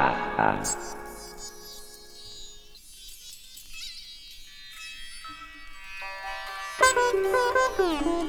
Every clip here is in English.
Thank you.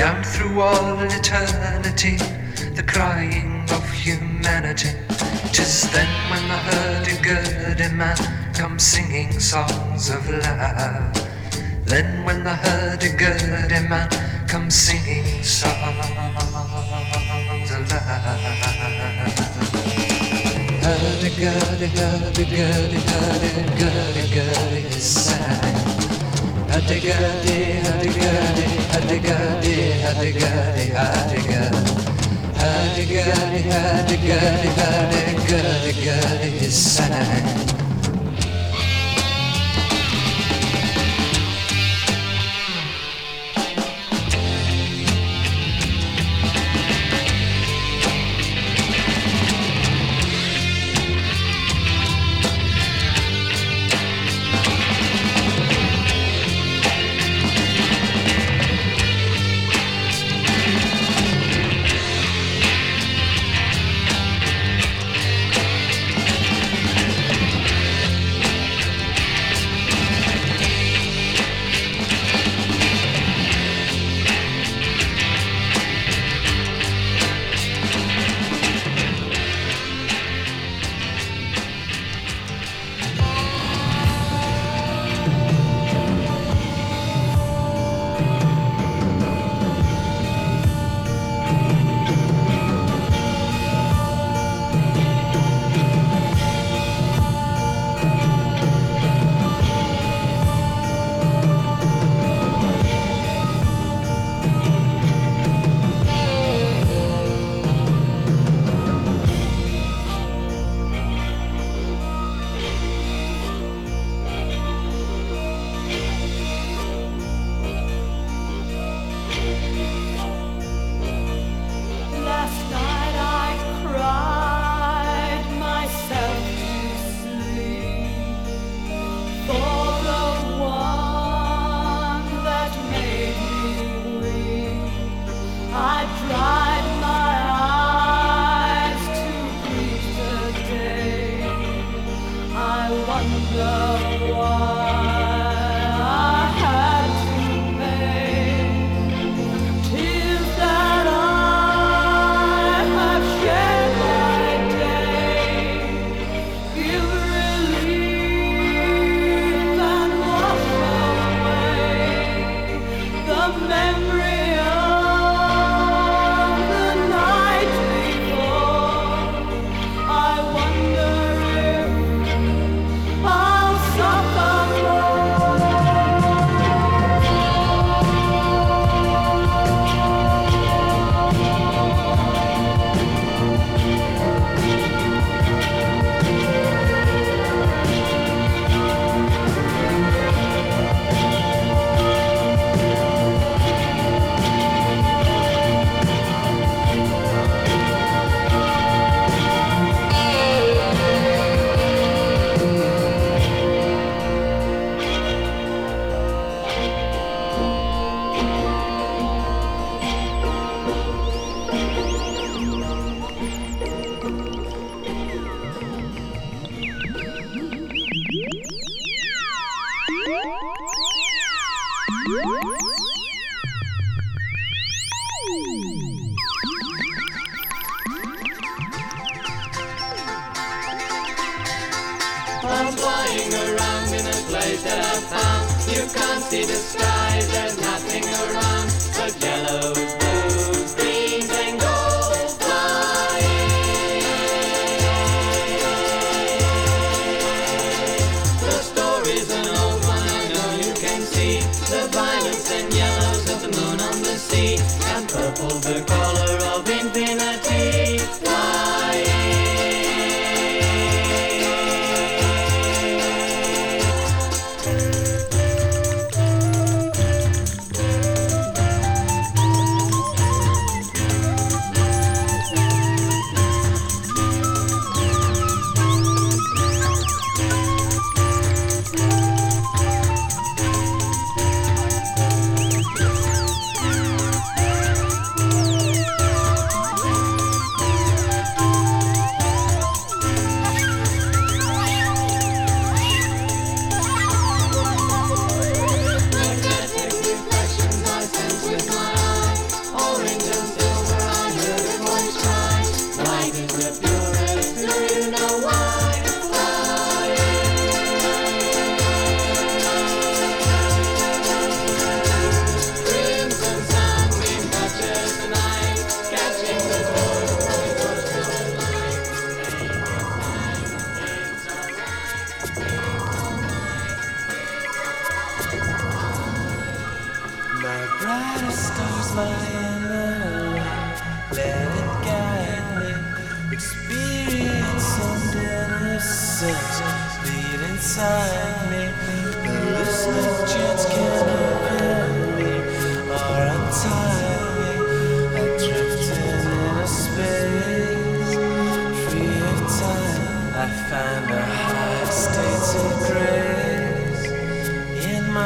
Down through all eternity, the crying of humanity. Tis then when the hurdy-gurdy man comes singing songs of love. Then when the hurdy-gurdy man comes singing songs of love. Hurdy-gurdy, hurdy-gurdy, hurdy-gurdy, hurdy-gurdy is sad. Hadigadi, hadigadi, hadigadi, hadigadi, hadigadi. Hadigadi, hadigadi, hadigadi, hadigadi, hadigadi, hadigadi,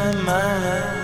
my mind.